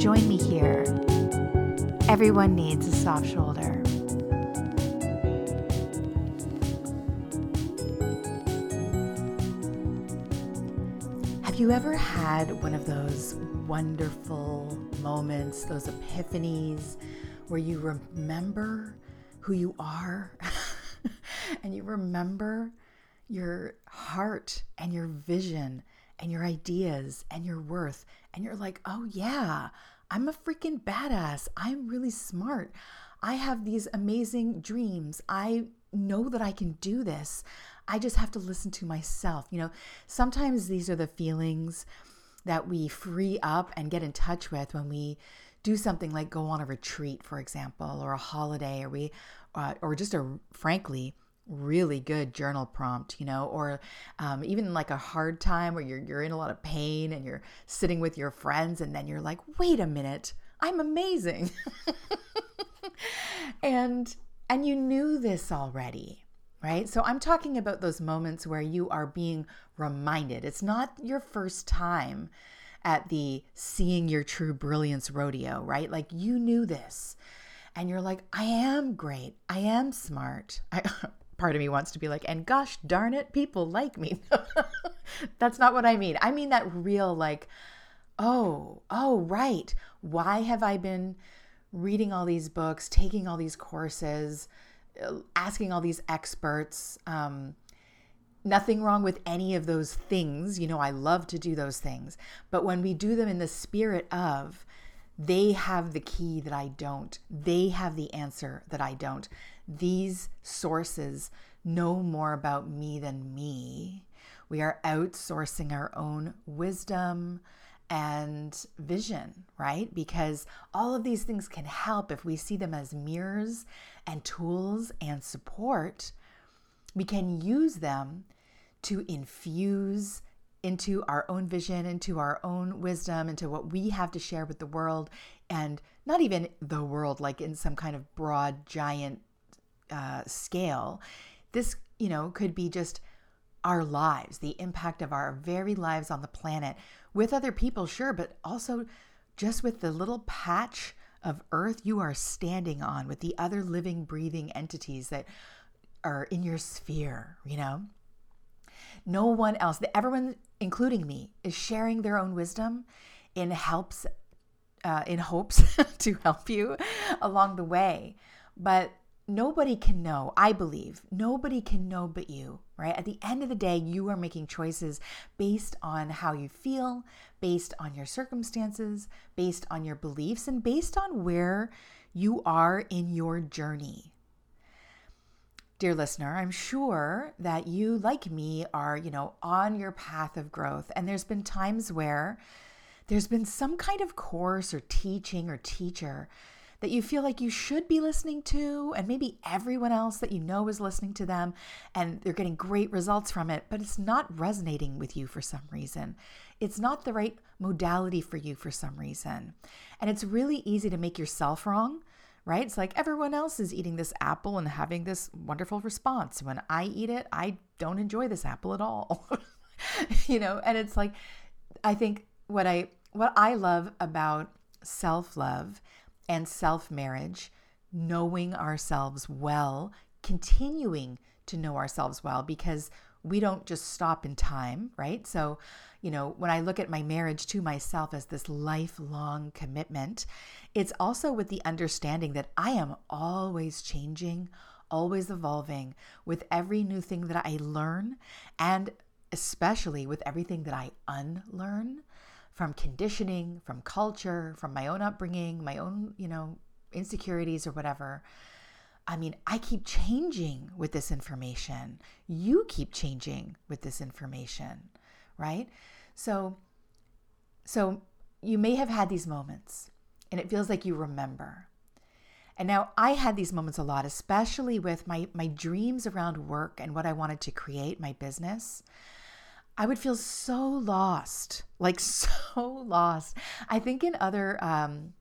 Join me here. Everyone needs a soft shoulder. Have you ever had one of those wonderful moments, those epiphanies, where you remember who you are and you remember your heart and your vision and your ideas and your worth. And you're like, oh, yeah, I'm a freaking badass. I'm really smart. I have these amazing dreams. I know that I can do this. I just have to listen to myself. You know, sometimes these are the feelings that we free up and get in touch with when we do something like go on a retreat, for example, or a holiday, or we, uh, or just a frankly really good journal prompt, you know, or um, even like a hard time where you're you're in a lot of pain and you're sitting with your friends, and then you're like, wait a minute, I'm amazing, and and you knew this already, right? So I'm talking about those moments where you are being reminded. It's not your first time at the seeing your true brilliance rodeo, right? Like you knew this and you're like, I am great. I am smart. I, part of me wants to be like, and gosh darn it, people like me. That's not what I mean. I mean that real, like, oh, oh, right. Why have I been reading all these books, taking all these courses, asking all these experts? Um, nothing wrong with any of those things. You know, I love to do those things. But when we do them in the spirit of, they have the key that I don't. They have the answer that I don't. These sources know more about me than me. We are outsourcing our own wisdom and vision, right? Because all of these things can help if we see them as mirrors and tools and support. We can use them to infuse into our own vision, into our own wisdom, into what we have to share with the world, and not even the world, like in some kind of broad, giant uh, scale. This, you know, could be just our lives, the impact of our very lives on the planet with other people, sure, but also just with the little patch of earth you are standing on, with the other living, breathing entities that are in your sphere, you know? No one else, everyone, including me, is sharing their own wisdom in helps, uh, in hopes to help you along the way. But nobody can know, I believe, nobody can know but you, right? At the end of the day, you are making choices based on how you feel, based on your circumstances, based on your beliefs, and based on where you are in your journey. Dear listener, I'm sure that you, like me, are, you know, on your path of growth. And there's been times where there's been some kind of course or teaching or teacher that you feel like you should be listening to, and maybe everyone else that you know is listening to them and they're getting great results from it, but it's not resonating with you for some reason. It's not the right modality for you for some reason. And it's really easy to make yourself wrong right? It's like everyone else is eating this apple and having this wonderful response. When I eat it, I don't enjoy this apple at all. you know, and it's like I think what I what I love about self-love and self marriage, knowing ourselves well, continuing to know ourselves well, because we don't just stop in time, right? So, you know, when I look at my marriage to myself as this lifelong commitment, it's also with the understanding that I am always changing, always evolving with every new thing that I learn, and especially with everything that I unlearn from conditioning, from culture, from my own upbringing, my own, you know, insecurities or whatever. I mean, I keep changing with this information. You keep changing with this information, right? So so you may have had these moments and it feels like you remember. And now I had these moments a lot, especially with my my dreams around work and what I wanted to create, my business. I would feel so lost, like so lost. I think in other um,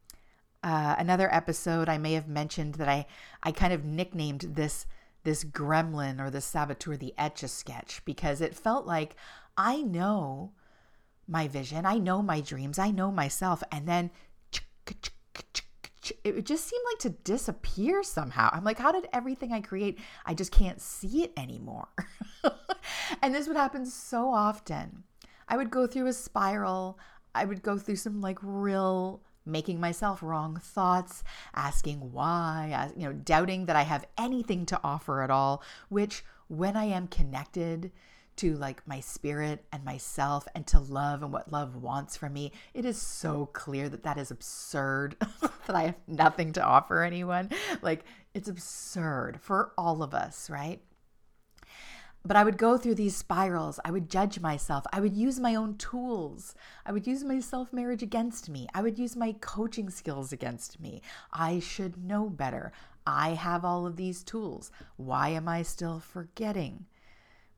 uh, another episode, I may have mentioned that I I kind of nicknamed this this gremlin or the saboteur the etch a sketch because it felt like I know my vision, I know my dreams, I know myself, and then it just seemed like to disappear somehow. I'm like, how did everything I create, I just can't see it anymore. and this would happen so often. I would go through a spiral. I would go through some like real making myself wrong thoughts, asking why, you know, doubting that I have anything to offer at all, which when I am connected to like my spirit and myself and to love and what love wants from me, it is so clear that that is absurd, that I have nothing to offer anyone. Like, it's absurd for all of us, right? But I would go through these spirals. I would judge myself. I would use my own tools. I would use my self marriage against me. I would use my coaching skills against me. I should know better. I have all of these tools. Why am I still forgetting?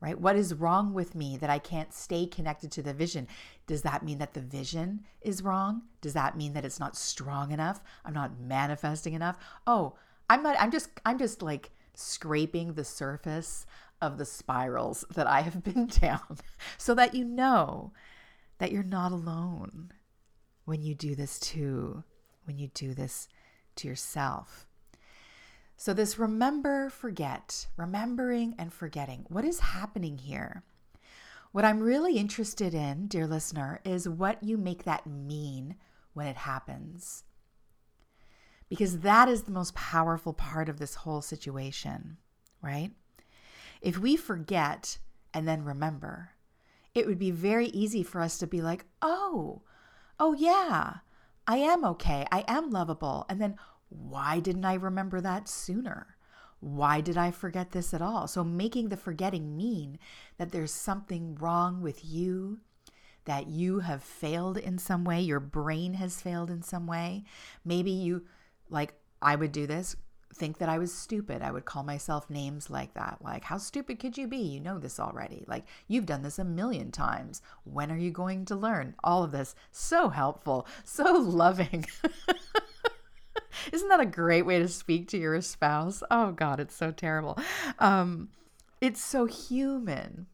Right? What is wrong with me that I can't stay connected to the vision? Does that mean that the vision is wrong? Does that mean that it's not strong enough? I'm not manifesting enough? Oh, I'm not I'm just I'm just like scraping the surface of the spirals that I have been down so that you know that you're not alone when you do this too, when you do this to yourself. So, this remember, forget, remembering and forgetting. What is happening here? What I'm really interested in, dear listener, is what you make that mean when it happens. Because that is the most powerful part of this whole situation, right? If we forget and then remember, it would be very easy for us to be like, oh, oh, yeah, I am okay. I am lovable. And then, why didn't I remember that sooner? Why did I forget this at all? So, making the forgetting mean that there's something wrong with you, that you have failed in some way, your brain has failed in some way. Maybe you, like I would do this, think that I was stupid. I would call myself names like that. Like, how stupid could you be? You know this already. Like, you've done this a million times. When are you going to learn? All of this. So helpful, so loving. Isn't that a great way to speak to your spouse? Oh, God, it's so terrible. Um, it's so human.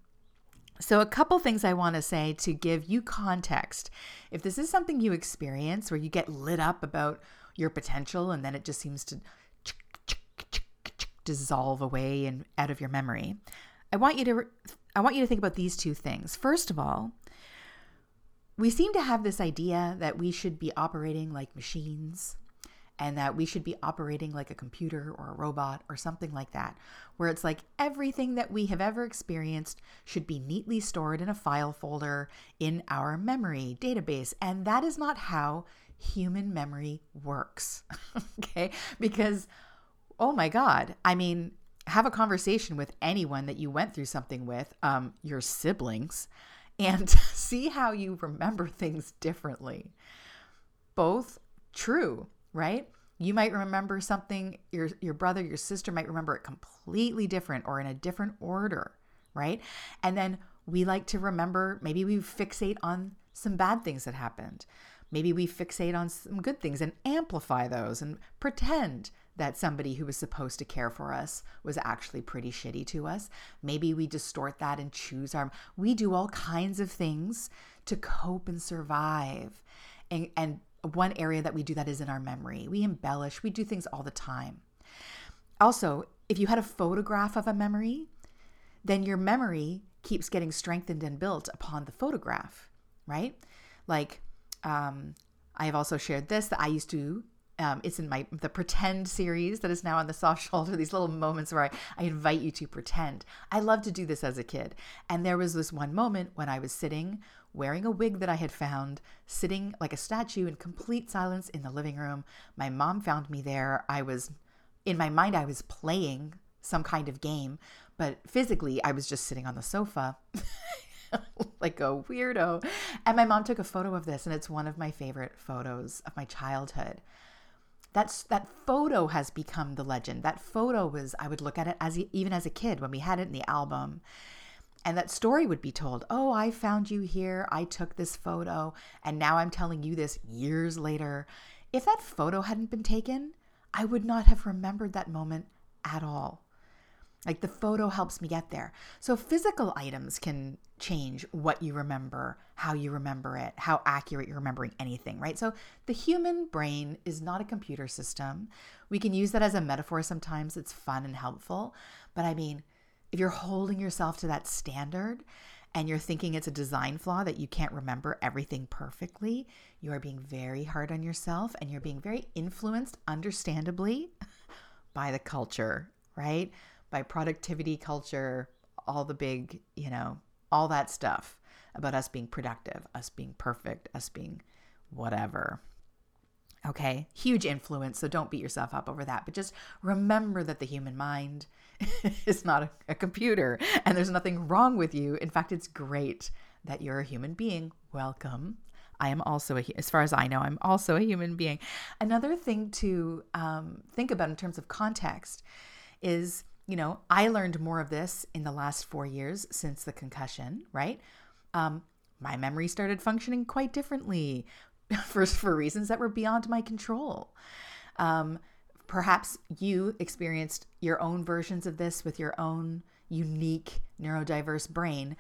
So, a couple things I want to say to give you context. If this is something you experience where you get lit up about your potential and then it just seems to dissolve away and out of your memory, I want you to I want you to think about these two things. First of all, we seem to have this idea that we should be operating like machines, and that we should be operating like a computer or a robot or something like that, where it's like everything that we have ever experienced should be neatly stored in a file folder in our memory database. And that is not how human memory works. okay? Because, oh my God, I mean, have a conversation with anyone that you went through something with, um, your siblings, and see how you remember things differently. Both true right? You might remember something, your, your brother, your sister might remember it completely different or in a different order, right? And then we like to remember, maybe we fixate on some bad things that happened. Maybe we fixate on some good things and amplify those and pretend that somebody who was supposed to care for us was actually pretty shitty to us. Maybe we distort that and choose our. We do all kinds of things to cope and survive. And, and one area that we do that is in our memory. We embellish, we do things all the time. Also, if you had a photograph of a memory, then your memory keeps getting strengthened and built upon the photograph, right? Like, um, I have also shared this that I used to. Um, it's in my the pretend series that is now on the soft shoulder. These little moments where I, I invite you to pretend. I love to do this as a kid, and there was this one moment when I was sitting wearing a wig that I had found, sitting like a statue in complete silence in the living room. My mom found me there. I was, in my mind, I was playing some kind of game, but physically, I was just sitting on the sofa. like a weirdo. And my mom took a photo of this, and it's one of my favorite photos of my childhood. That's that photo has become the legend. That photo was I would look at it as even as a kid when we had it in the album. And that story would be told, "Oh, I found you here. I took this photo, and now I'm telling you this years later." If that photo hadn't been taken, I would not have remembered that moment at all. Like the photo helps me get there. So physical items can change what you remember, how you remember it, how accurate you're remembering anything, right? So the human brain is not a computer system. We can use that as a metaphor sometimes. It's fun and helpful. But I mean, if you're holding yourself to that standard and you're thinking it's a design flaw that you can't remember everything perfectly, you are being very hard on yourself and you're being very influenced, understandably, by the culture, right? By productivity culture, all the big, you know, all that stuff about us being productive, us being perfect, us being whatever. Okay, huge influence. So don't beat yourself up over that. But just remember that the human mind is not a, computer and there's nothing wrong with you. In fact, it's great that you're a human being. Welcome. I am also a, as far as I know, I'm also a human being. Another thing to um, think about in terms of context is you know, I learned more of this in the last four years since the concussion, right? Um, my memory started functioning quite differently for, for reasons that were beyond my control. Um, perhaps you experienced your own versions of this with your own unique neurodiverse brain.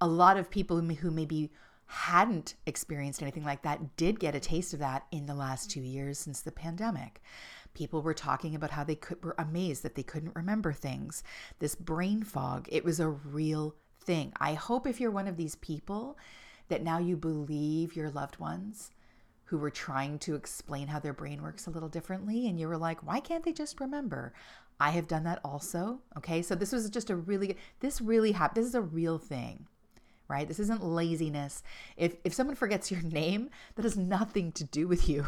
A lot of people who maybe hadn't experienced anything like that did get a taste of that in the last two years since the pandemic. People were talking about how they could, were amazed that they couldn't remember things. This brain fog, it was a real thing. I hope if you're one of these people that now you believe your loved ones who were trying to explain how their brain works a little differently and you were like, why can't they just remember? I have done that also. Okay. So this was just a really, this really happened. This is a real thing right? This isn't laziness. If if someone forgets your name, that has nothing to do with you.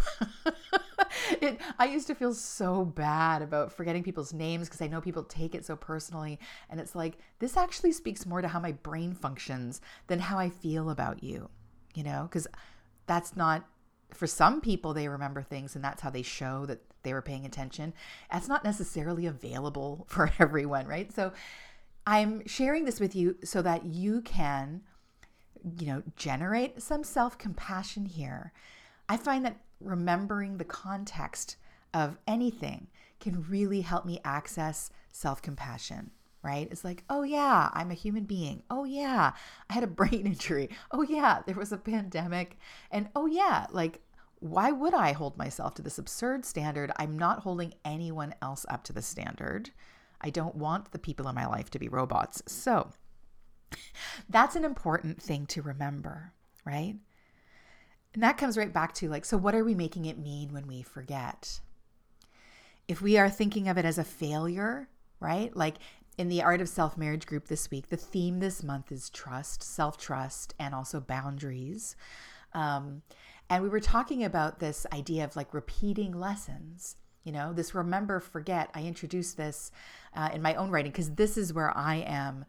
it I used to feel so bad about forgetting people's names because I know people take it so personally and it's like this actually speaks more to how my brain functions than how I feel about you. You know, cuz that's not for some people they remember things and that's how they show that they were paying attention. That's not necessarily available for everyone, right? So I'm sharing this with you so that you can, you know, generate some self compassion here. I find that remembering the context of anything can really help me access self compassion, right? It's like, oh yeah, I'm a human being. Oh yeah, I had a brain injury. Oh yeah, there was a pandemic. And oh yeah, like, why would I hold myself to this absurd standard? I'm not holding anyone else up to the standard. I don't want the people in my life to be robots. So that's an important thing to remember, right? And that comes right back to like, so what are we making it mean when we forget? If we are thinking of it as a failure, right? Like in the Art of Self Marriage group this week, the theme this month is trust, self trust, and also boundaries. Um, and we were talking about this idea of like repeating lessons you know this remember forget i introduced this uh, in my own writing because this is where i am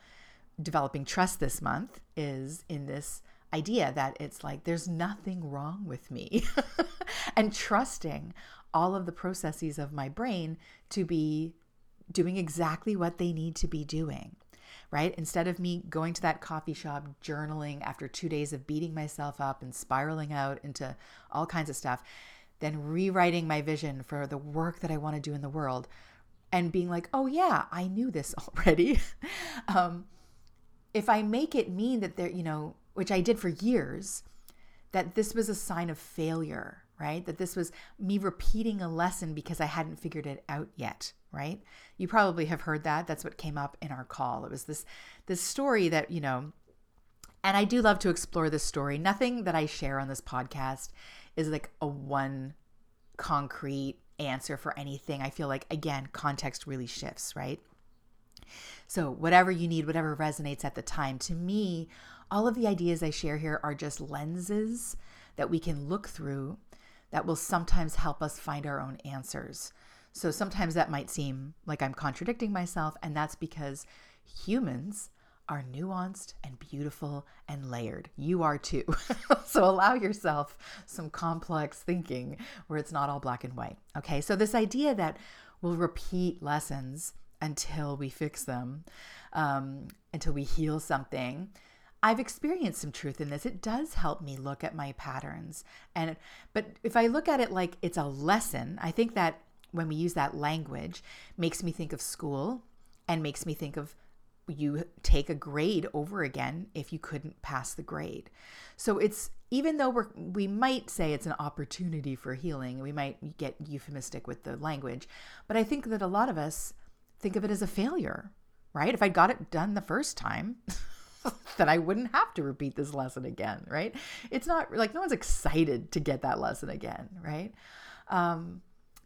developing trust this month is in this idea that it's like there's nothing wrong with me and trusting all of the processes of my brain to be doing exactly what they need to be doing right instead of me going to that coffee shop journaling after 2 days of beating myself up and spiraling out into all kinds of stuff then rewriting my vision for the work that I want to do in the world and being like, oh, yeah, I knew this already. um, if I make it mean that there, you know, which I did for years, that this was a sign of failure, right? That this was me repeating a lesson because I hadn't figured it out yet, right? You probably have heard that. That's what came up in our call. It was this this story that, you know, and I do love to explore this story. Nothing that I share on this podcast is like a one concrete answer for anything. I feel like, again, context really shifts, right? So, whatever you need, whatever resonates at the time, to me, all of the ideas I share here are just lenses that we can look through that will sometimes help us find our own answers. So, sometimes that might seem like I'm contradicting myself, and that's because humans are nuanced and beautiful and layered. You are too. so allow yourself some complex thinking where it's not all black and white. Okay, so this idea that we'll repeat lessons until we fix them, um, until we heal something. I've experienced some truth in this. It does help me look at my patterns. And but if I look at it like it's a lesson, I think that when we use that language makes me think of school and makes me think of you take a grade over again if you couldn't pass the grade. So it's even though we're we might say it's an opportunity for healing, we might get euphemistic with the language, but I think that a lot of us think of it as a failure, right? If I got it done the first time, then I wouldn't have to repeat this lesson again, right? It's not like no one's excited to get that lesson again, right? Um,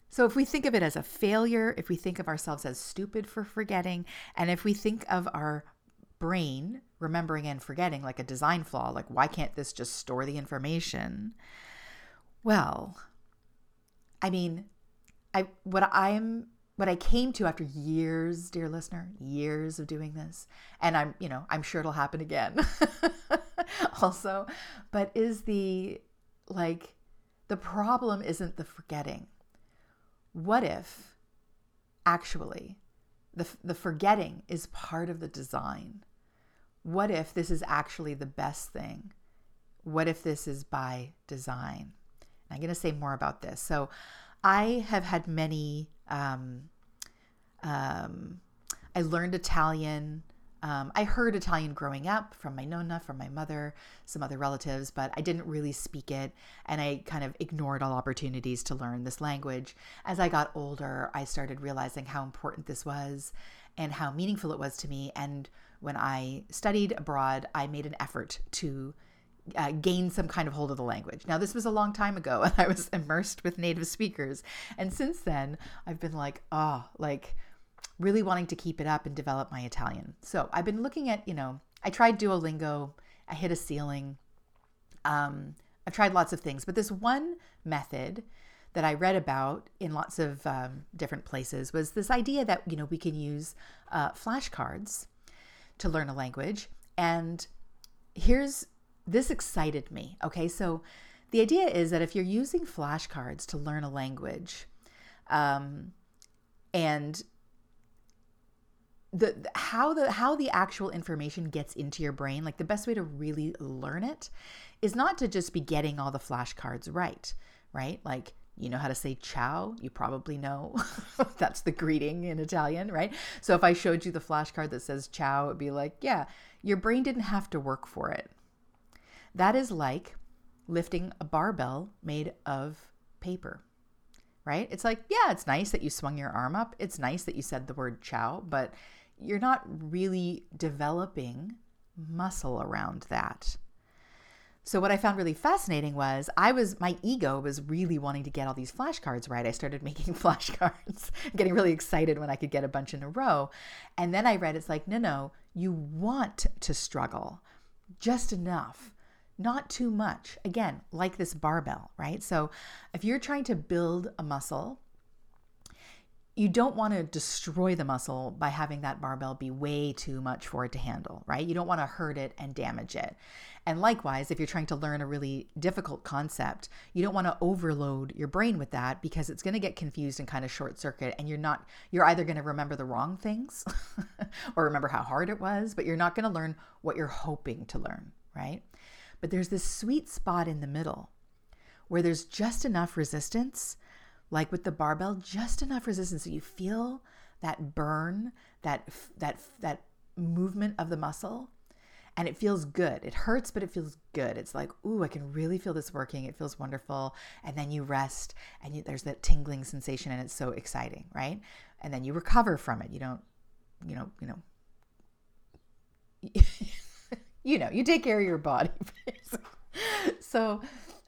so if we think of it as a failure, if we think of ourselves as stupid for forgetting, and if we think of our brain remembering and forgetting like a design flaw, like why can't this just store the information? Well, I mean, I what I'm what I came to after years, dear listener, years of doing this, and I'm, you know, I'm sure it'll happen again also, but is the like the problem isn't the forgetting what if actually the, the forgetting is part of the design? What if this is actually the best thing? What if this is by design? I'm going to say more about this. So, I have had many. Um, um, I learned Italian um, I heard Italian growing up from my nonna, from my mother, some other relatives, but I didn't really speak it. And I kind of ignored all opportunities to learn this language. As I got older, I started realizing how important this was and how meaningful it was to me. And when I studied abroad, I made an effort to uh, gain some kind of hold of the language. Now, this was a long time ago, and I was immersed with native speakers. And since then, I've been like, oh, like, really wanting to keep it up and develop my Italian. So I've been looking at, you know, I tried Duolingo, I hit a ceiling. Um, I've tried lots of things, but this one method that I read about in lots of um, different places was this idea that, you know, we can use uh, flashcards to learn a language. And here's this excited me. Okay, so the idea is that if you're using flashcards to learn a language, um, and the how the how the actual information gets into your brain like the best way to really learn it is not to just be getting all the flashcards right right? Like you know how to say ciao you probably know. That's the greeting in italian right? So if i showed you the flashcard that says ciao it'd be like yeah your brain didn't have to work for it that is like lifting a barbell made of paper right it's like yeah it's nice that you swung your arm up it's nice that you said the word ciao, but you're not really developing muscle around that. So what I found really fascinating was I was my ego was really wanting to get all these flashcards right. I started making flashcards, getting really excited when I could get a bunch in a row. And then I read it's like, no, no, you want to struggle just enough, not too much. Again, like this barbell, right? So if you're trying to build a muscle, you don't want to destroy the muscle by having that barbell be way too much for it to handle, right? You don't want to hurt it and damage it. And likewise, if you're trying to learn a really difficult concept, you don't want to overload your brain with that because it's going to get confused and kind of short circuit and you're not you're either going to remember the wrong things or remember how hard it was, but you're not going to learn what you're hoping to learn, right? But there's this sweet spot in the middle where there's just enough resistance like with the barbell, just enough resistance so you feel that burn, that that that movement of the muscle and it feels good. It hurts, but it feels good. It's like, ooh, I can really feel this working. It feels wonderful. And then you rest and you, there's that tingling sensation and it's so exciting, right? And then you recover from it. You don't, you know, you know, you know, you take care of your body. so,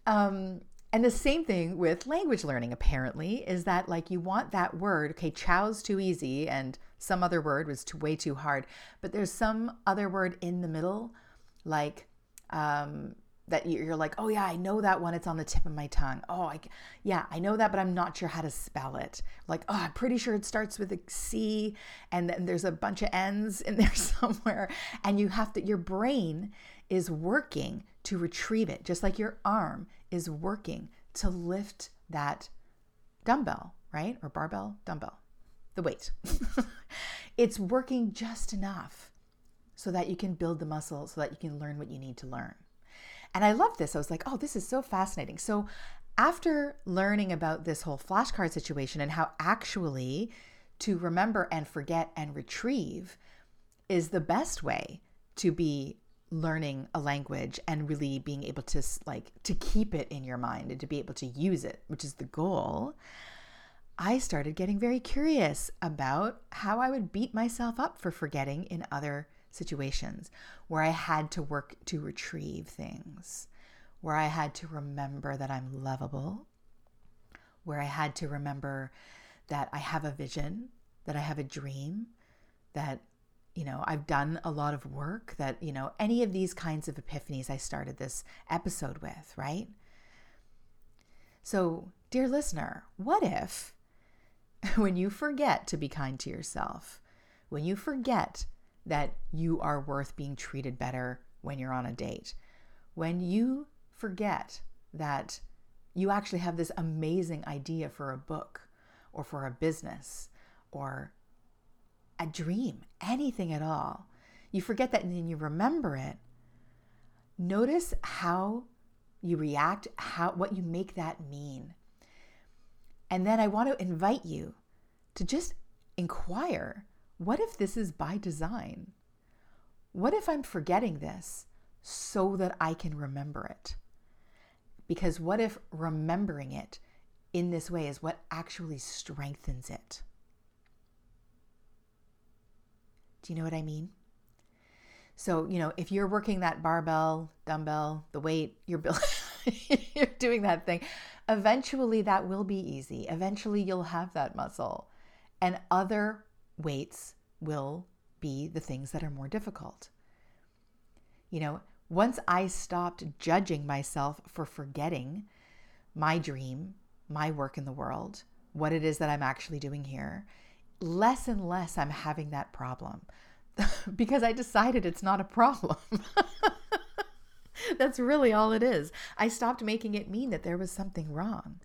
um, and the same thing with language learning, apparently, is that like you want that word, okay, ciao's too easy and some other word was too, way too hard, but there's some other word in the middle, like um, that you're like, oh yeah, I know that one. It's on the tip of my tongue. Oh, I, yeah, I know that, but I'm not sure how to spell it. Like, oh, I'm pretty sure it starts with a C, and then there's a bunch of N's in there somewhere, and you have to. Your brain is working to retrieve it, just like your arm is working to lift that dumbbell, right, or barbell, dumbbell, the weight. it's working just enough so that you can build the muscle, so that you can learn what you need to learn. And I love this. I was like, oh, this is so fascinating. So after learning about this whole flashcard situation and how actually to remember and forget and retrieve is the best way to be learning a language and really being able to like to keep it in your mind and to be able to use it which is the goal i started getting very curious about how i would beat myself up for forgetting in other situations where I had to work to retrieve things, where I had to remember that I'm lovable, where I had to remember that I have a vision, that I have a dream, that you know, I've done a lot of work that, you know, any of these kinds of epiphanies I started this episode with, right? So, dear listener, what if when you forget to be kind to yourself, when you forget that you are worth being treated better when you're on a date. When you forget that you actually have this amazing idea for a book or for a business or a dream, anything at all, you forget that and then you remember it. Notice how you react, how what you make that mean. And then I want to invite you to just inquire what if this is by design? What if I'm forgetting this so that I can remember it? Because what if remembering it in this way is what actually strengthens it? Do you know what I mean? So, you know, if you're working that barbell, dumbbell, the weight, you're building, you're doing that thing, eventually that will be easy. Eventually you'll have that muscle. And other weights will be the things that are more difficult. You know, once I stopped judging myself for forgetting my dream, my work in the world, what it is that I'm actually doing here, less and less I'm having that problem because I decided it's not a problem. That's really all it is. I stopped making it mean that there was something wrong.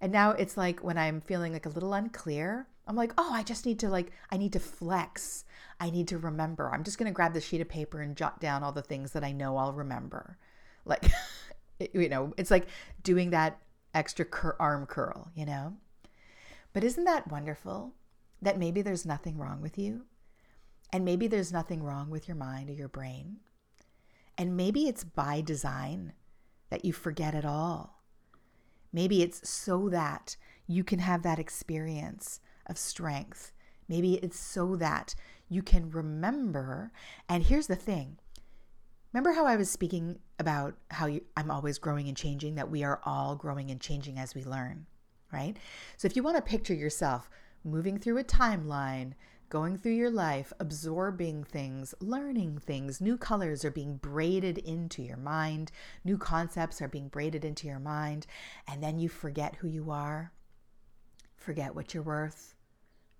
And now it's like when I'm feeling like a little unclear, I'm like, oh, I just need to like, I need to flex. I need to remember. I'm just going to grab the sheet of paper and jot down all the things that I know I'll remember. Like, you know, it's like doing that extra cur- arm curl, you know? But isn't that wonderful that maybe there's nothing wrong with you? And maybe there's nothing wrong with your mind or your brain. And maybe it's by design that you forget it all Maybe it's so that you can have that experience of strength. Maybe it's so that you can remember. And here's the thing remember how I was speaking about how you, I'm always growing and changing, that we are all growing and changing as we learn, right? So if you want to picture yourself moving through a timeline, going through your life, absorbing things, learning things. New colors are being braided into your mind, new concepts are being braided into your mind, and then you forget who you are, forget what you're worth,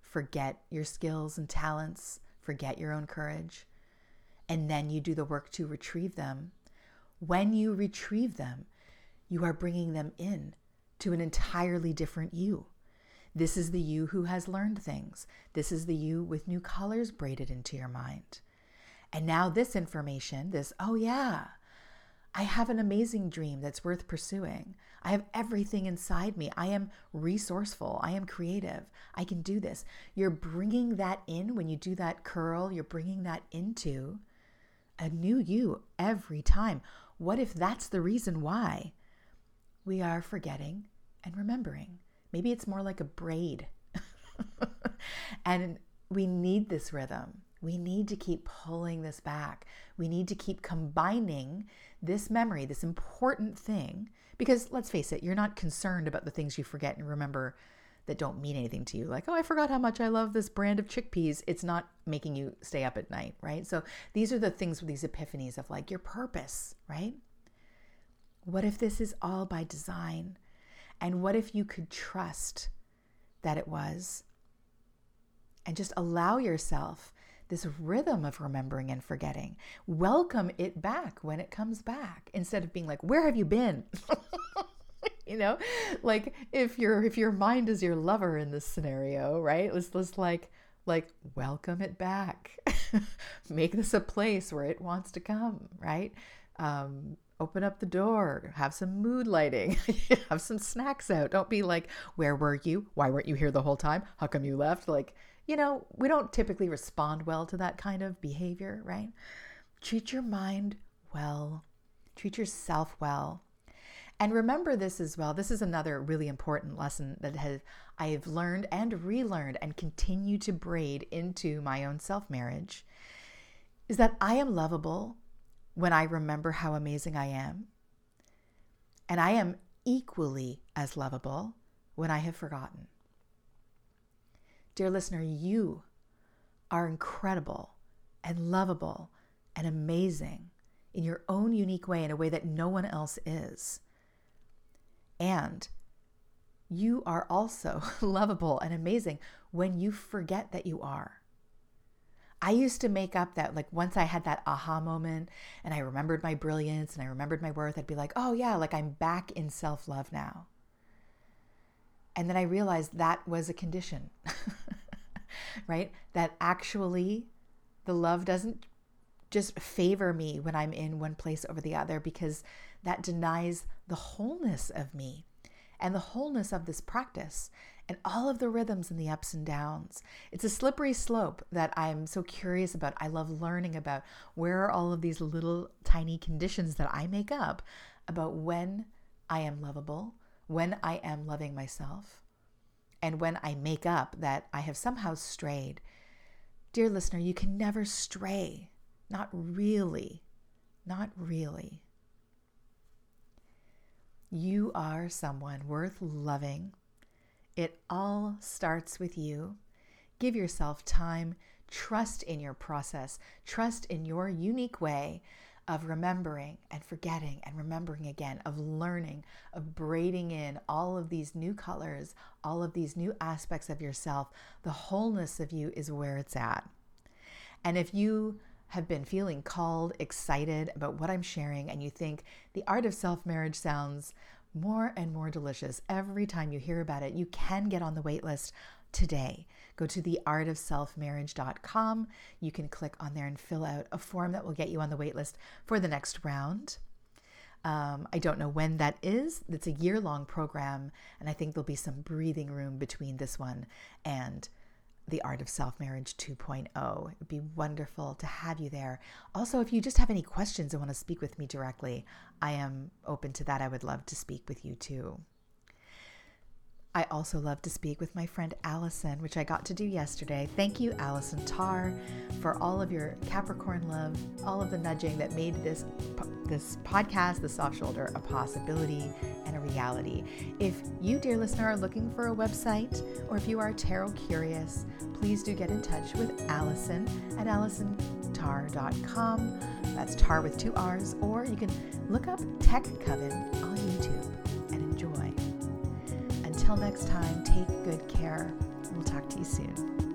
forget your skills and talents, forget your own courage, and then you do the work to retrieve them. When you retrieve them, you are bringing them in to an entirely different you. This is the you who has learned things. This is the you with new colors braided into your mind. And now, this information, this, oh yeah, I have an amazing dream that's worth pursuing. I have everything inside me. I am resourceful. I am creative. I can do this. You're bringing that in when you do that curl, you're bringing that into a new you every time. What if that's the reason why we are forgetting and remembering? Maybe it's more like a braid. and we need this rhythm. We need to keep pulling this back. We need to keep combining this memory, this important thing, because let's face it, you're not concerned about the things you forget and remember that don't mean anything to you. Like, oh, I forgot how much I love this brand of chickpeas. It's not making you stay up at night, right? So these are the things with these epiphanies of like your purpose, right? What if this is all by design? And what if you could trust that it was? And just allow yourself this rhythm of remembering and forgetting. Welcome it back when it comes back instead of being like, Where have you been? you know? Like if your if your mind is your lover in this scenario right? Let's let's like like welcome it back. Make this a place where it wants to come right? Um, open up the door have some mood lighting have some snacks out. Don't be like where were you? Why weren't you here the whole time? How come you left? Like you know we don't typically respond well to that kind of behavior right treat your mind well treat yourself well and remember this as well. This is another really important lesson that have, I have learned and relearned and continue to braid into my own self marriage is that I am lovable when I remember how amazing I am. And I am equally as lovable when I have forgotten. Dear listener, you are incredible and lovable and amazing in your own unique way, in a way that no one else is. And you are also lovable and amazing when you forget that you are. I used to make up that, like, once I had that aha moment and I remembered my brilliance and I remembered my worth, I'd be like, oh, yeah, like I'm back in self love now. And then I realized that was a condition, right? That actually the love doesn't just favor me when I'm in one place over the other because that denies the wholeness of me and the wholeness of this practice and all of the rhythms and the ups and downs. It's a slippery slope that I'm so curious about. I love learning about where are all of these little tiny conditions that I make up about when I am lovable, when I am loving myself, and when I make up that I have somehow strayed. Dear listener, you can never stray. Not really. Not really. You are someone worth loving. It all starts with you. Give yourself time. Trust in your process. Trust in your unique way of remembering and forgetting and remembering again, of learning, of braiding in all of these new colors, all of these new aspects of yourself. The wholeness of you is where it's at. And if you have been feeling called, excited about what I'm sharing, and you think the art of self marriage sounds more and more delicious every time you hear about it, you can get on the waitlist today. Go to theartofselfmarriage.com. You can click on there and fill out a form that will get you on the waitlist for the next round. Um, I don't know when that is. It's a year long program, and I think there'll be some breathing room between this one and the Art of Self Marriage 2.0. It'd be wonderful to have you there. Also, if you just have any questions and want to speak with me directly, I am open to that. I would love to speak with you too. I also love to speak with my friend Allison, which I got to do yesterday. Thank you, Allison Tarr, for all of your Capricorn love, all of the nudging that made this this podcast, The Soft Shoulder, a possibility and a reality. If you, dear listener, are looking for a website, or if you are tarot curious, please do get in touch with Allison at allisontarr.com. That's tar with two R's, or you can look up Tech Coven on YouTube. Until next time, take good care. We'll talk to you soon.